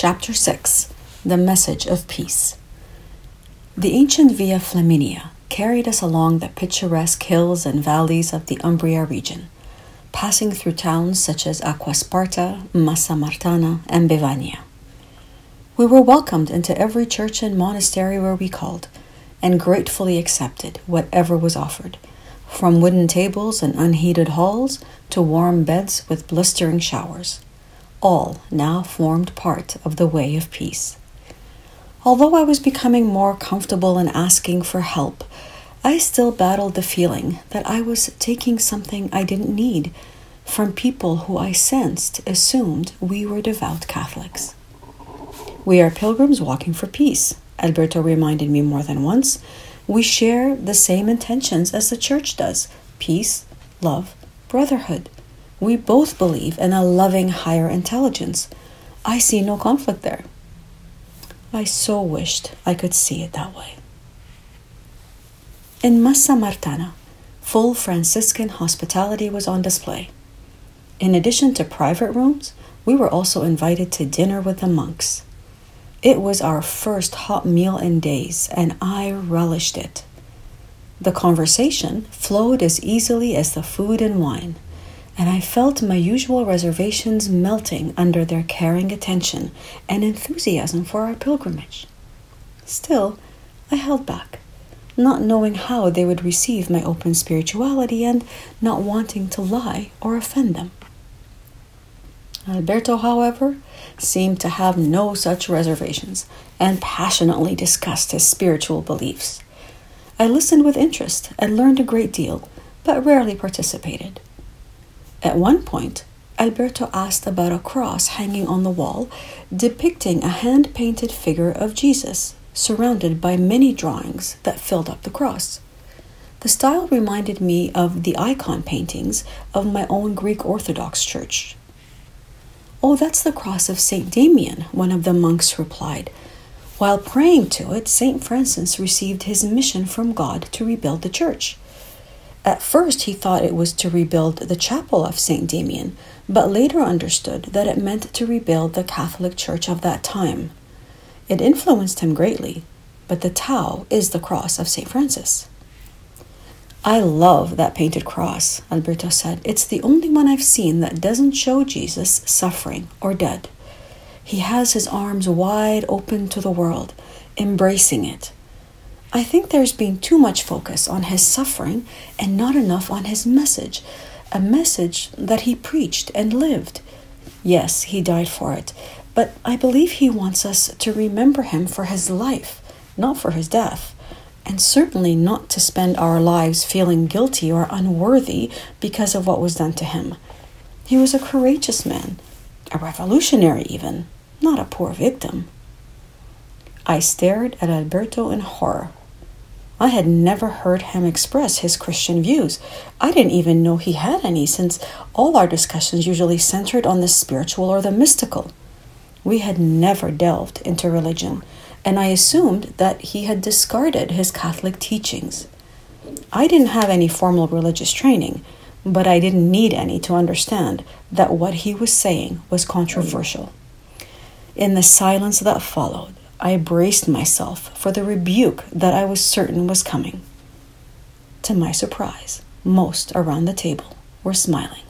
Chapter 6 The Message of Peace. The ancient Via Flaminia carried us along the picturesque hills and valleys of the Umbria region, passing through towns such as Acquasparta, Massa Martana, and Bevagna. We were welcomed into every church and monastery where we called, and gratefully accepted whatever was offered, from wooden tables and unheated halls to warm beds with blistering showers. All now formed part of the way of peace. Although I was becoming more comfortable in asking for help, I still battled the feeling that I was taking something I didn't need from people who I sensed assumed we were devout Catholics. We are pilgrims walking for peace, Alberto reminded me more than once. We share the same intentions as the Church does peace, love, brotherhood. We both believe in a loving higher intelligence. I see no conflict there. I so wished I could see it that way. In Massa Martana, full Franciscan hospitality was on display. In addition to private rooms, we were also invited to dinner with the monks. It was our first hot meal in days, and I relished it. The conversation flowed as easily as the food and wine, and I felt my usual reservations melting under their caring attention and enthusiasm for our pilgrimage. Still, I held back, not knowing how they would receive my open spirituality and not wanting to lie or offend them. Alberto, however, seemed to have no such reservations and passionately discussed his spiritual beliefs. I listened with interest and learned a great deal, but rarely participated. At one point, Alberto asked about a cross hanging on the wall depicting a hand painted figure of Jesus surrounded by many drawings that filled up the cross. The style reminded me of the icon paintings of my own Greek Orthodox church. Oh, that's the cross of St. Damien, one of the monks replied. While praying to it, St. Francis received his mission from God to rebuild the church. At first, he thought it was to rebuild the chapel of St. Damien, but later understood that it meant to rebuild the Catholic Church of that time. It influenced him greatly, but the Tau is the cross of St. Francis. I love that painted cross, Alberto said. It's the only one I've seen that doesn't show Jesus suffering or dead. He has his arms wide open to the world, embracing it. I think there's been too much focus on his suffering and not enough on his message, a message that he preached and lived. Yes, he died for it, but I believe he wants us to remember him for his life, not for his death and certainly not to spend our lives feeling guilty or unworthy because of what was done to him. He was a courageous man, a revolutionary even, not a poor victim. I stared at Alberto in horror. I had never heard him express his Christian views. I didn't even know he had any, since all our discussions usually centered on the spiritual or the mystical. We had never delved into religion, and I assumed that he had discarded his Catholic teachings. I didn't have any formal religious training, but I didn't need any to understand that what he was saying was controversial. In the silence that followed, I braced myself for the rebuke that I was certain was coming. To my surprise, most around the table were smiling.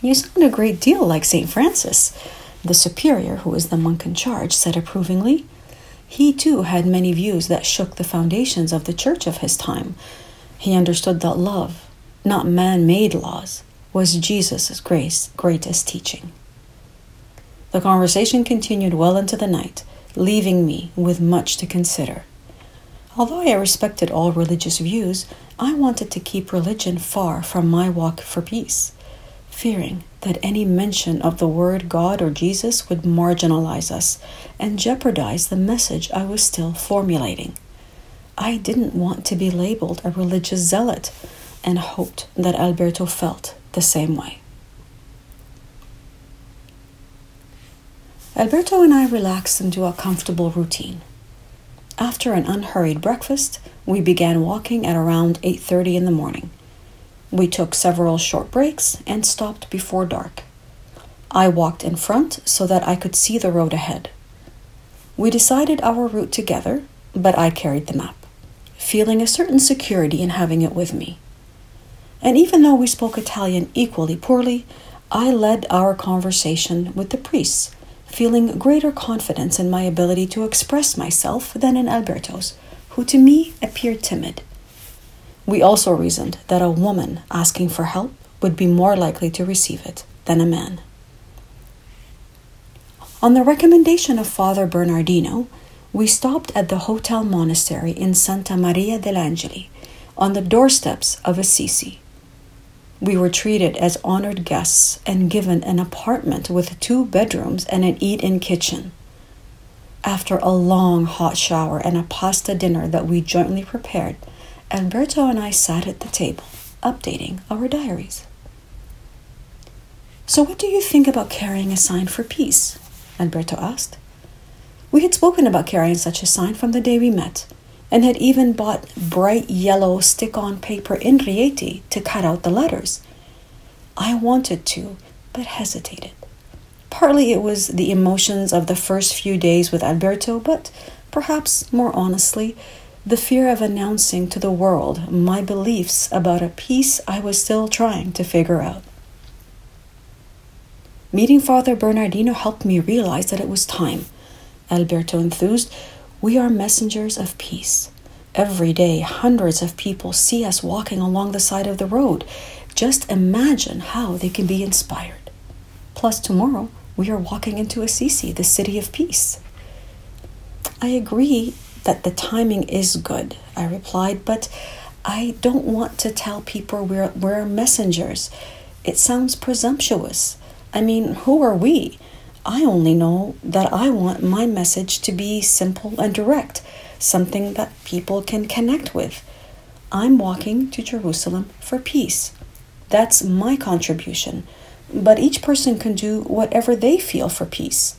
You sound a great deal like St. Francis, the superior, who was the monk in charge, said approvingly. He too had many views that shook the foundations of the church of his time. He understood that love, not man made laws, was Jesus' grace, greatest teaching. The conversation continued well into the night, leaving me with much to consider. Although I respected all religious views, I wanted to keep religion far from my walk for peace fearing that any mention of the word God or Jesus would marginalize us and jeopardize the message I was still formulating. I didn't want to be labeled a religious zealot and hoped that Alberto felt the same way. Alberto and I relaxed into a comfortable routine. After an unhurried breakfast, we began walking at around 8:30 in the morning. We took several short breaks and stopped before dark. I walked in front so that I could see the road ahead. We decided our route together, but I carried the map, feeling a certain security in having it with me. And even though we spoke Italian equally poorly, I led our conversation with the priests, feeling greater confidence in my ability to express myself than in Alberto's, who to me appeared timid. We also reasoned that a woman asking for help would be more likely to receive it than a man. On the recommendation of Father Bernardino, we stopped at the Hotel Monastery in Santa Maria dell'Angeli, on the doorsteps of Assisi. We were treated as honored guests and given an apartment with two bedrooms and an eat in kitchen. After a long hot shower and a pasta dinner that we jointly prepared, Alberto and I sat at the table, updating our diaries. So, what do you think about carrying a sign for peace? Alberto asked. We had spoken about carrying such a sign from the day we met, and had even bought bright yellow stick on paper in Rieti to cut out the letters. I wanted to, but hesitated. Partly it was the emotions of the first few days with Alberto, but perhaps more honestly, the fear of announcing to the world my beliefs about a peace I was still trying to figure out. Meeting Father Bernardino helped me realize that it was time. Alberto enthused, we are messengers of peace. Every day, hundreds of people see us walking along the side of the road. Just imagine how they can be inspired. Plus, tomorrow, we are walking into Assisi, the city of peace. I agree that the timing is good, I replied, but I don't want to tell people we're, we're messengers. It sounds presumptuous. I mean, who are we? I only know that I want my message to be simple and direct, something that people can connect with. I'm walking to Jerusalem for peace. That's my contribution, but each person can do whatever they feel for peace.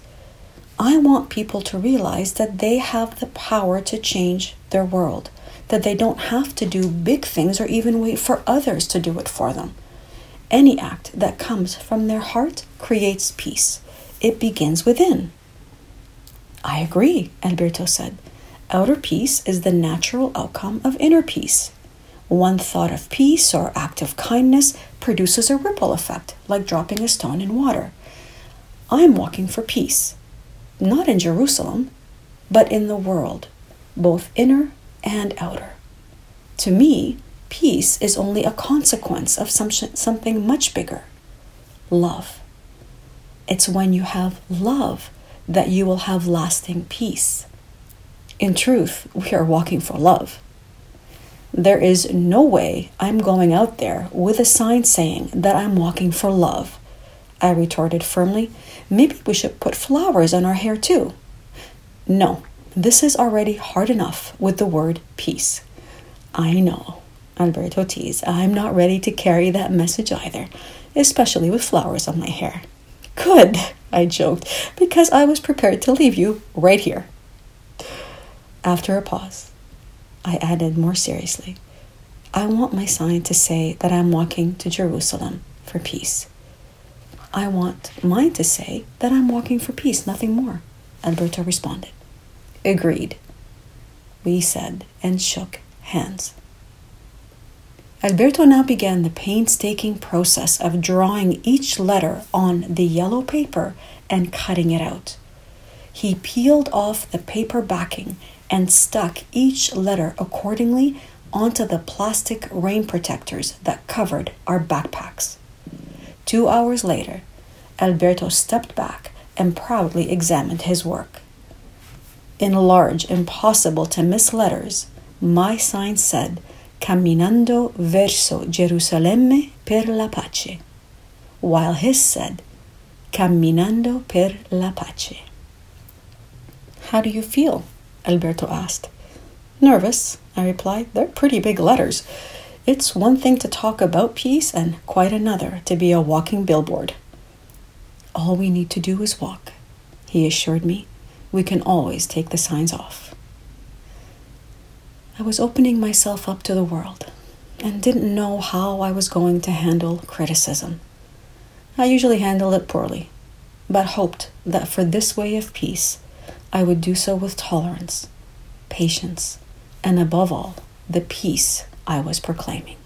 I want people to realize that they have the power to change their world, that they don't have to do big things or even wait for others to do it for them. Any act that comes from their heart creates peace. It begins within. I agree, Alberto said. Outer peace is the natural outcome of inner peace. One thought of peace or act of kindness produces a ripple effect, like dropping a stone in water. I'm walking for peace, not in Jerusalem, but in the world, both inner and outer. To me, peace is only a consequence of some, something much bigger love. It's when you have love that you will have lasting peace. In truth, we are walking for love. There is no way I'm going out there with a sign saying that I'm walking for love. I retorted firmly. Maybe we should put flowers on our hair too. No, this is already hard enough with the word peace. I know. Alberto teased. I'm not ready to carry that message either, especially with flowers on my hair. Good, I joked, because I was prepared to leave you right here. After a pause, I added more seriously, I want my sign to say that I'm walking to Jerusalem for peace. I want mine to say that I'm walking for peace, nothing more, Alberto responded. Agreed, we said and shook hands. Alberto now began the painstaking process of drawing each letter on the yellow paper and cutting it out. He peeled off the paper backing and stuck each letter accordingly onto the plastic rain protectors that covered our backpacks. Two hours later, Alberto stepped back and proudly examined his work. In large, impossible to miss letters, my sign said camminando verso Gerusalemme per la pace, while his said, camminando per la pace. How do you feel? Alberto asked. Nervous, I replied. They're pretty big letters. It's one thing to talk about peace and quite another to be a walking billboard. All we need to do is walk, he assured me. We can always take the signs off. I was opening myself up to the world and didn't know how I was going to handle criticism. I usually handle it poorly, but hoped that for this way of peace I would do so with tolerance, patience, and above all, the peace I was proclaiming.